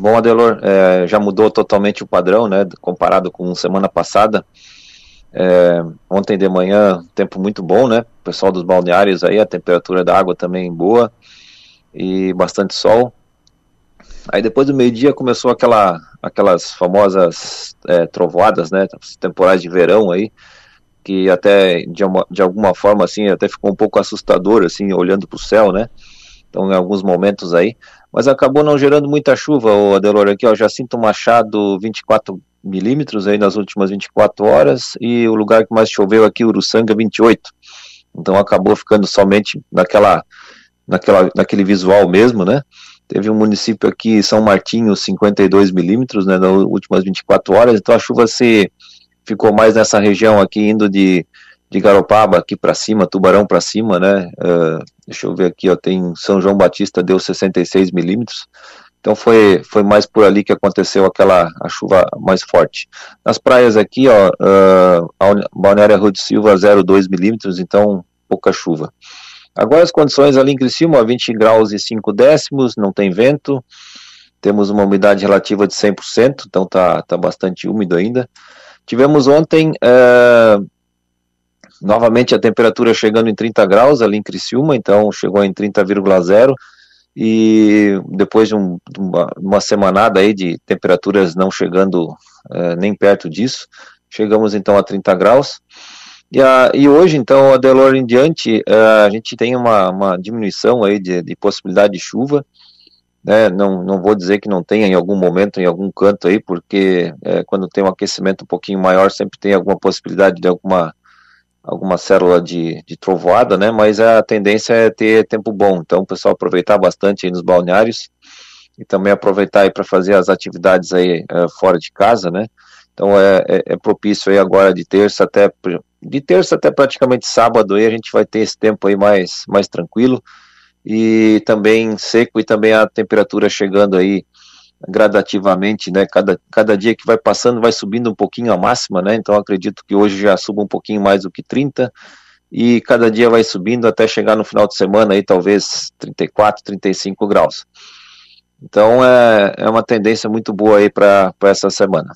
Bom, é, já mudou totalmente o padrão, né, comparado com semana passada. É, ontem de manhã, tempo muito bom, né? Pessoal dos balneários aí, a temperatura da água também boa e bastante sol. Aí depois do meio-dia começou aquela, aquelas famosas é, trovoadas, né? Temporais de verão aí, que até de, uma, de alguma forma assim até ficou um pouco assustador assim olhando para o céu, né? Então em alguns momentos aí, mas acabou não gerando muita chuva. O Adelor aqui, ó, já sinto Machado 24 milímetros aí nas últimas 24 horas e o lugar que mais choveu aqui, Uruçanga 28. Então acabou ficando somente naquela, naquela, naquele visual mesmo, né? Teve um município aqui, São Martinho, 52 milímetros, né, nas últimas 24 horas. Então a chuva se ficou mais nessa região aqui, indo de, de Garopaba aqui para cima, Tubarão para cima, né? Uh, deixa eu ver aqui, ó, tem São João Batista deu 66 milímetros. Então foi, foi mais por ali que aconteceu aquela a chuva mais forte. Nas praias aqui, ó, uh, a Balneária Rua de Silva 0,2 milímetros, então pouca chuva. Agora as condições ali em Criciúma, 20 graus e 5 décimos, não tem vento, temos uma umidade relativa de 100%, então tá, tá bastante úmido ainda. Tivemos ontem, uh, novamente a temperatura chegando em 30 graus ali em Criciúma, então chegou em 30,0 e depois de, um, uma, uma, semanada aí de temperaturas não chegando uh, nem perto disso, chegamos então a 30 graus. E, a, e hoje, então, a Delor em diante, uh, a gente tem uma, uma diminuição aí de, de, possibilidade de chuva, né, não, não vou dizer que não tenha em algum momento, em algum canto aí, porque é, quando tem um aquecimento um pouquinho maior, sempre tem alguma possibilidade de alguma alguma célula de, de trovoada, né? Mas a tendência é ter tempo bom. Então, o pessoal aproveitar bastante aí nos balneários e também aproveitar aí para fazer as atividades aí é, fora de casa, né? Então é, é, é, propício aí agora de terça até de terça até praticamente sábado aí a gente vai ter esse tempo aí mais mais tranquilo e também seco e também a temperatura chegando aí gradativamente, né? Cada, cada dia que vai passando vai subindo um pouquinho a máxima, né? Então acredito que hoje já suba um pouquinho mais do que 30 e cada dia vai subindo até chegar no final de semana aí talvez 34, 35 graus. Então é, é uma tendência muito boa aí para essa semana.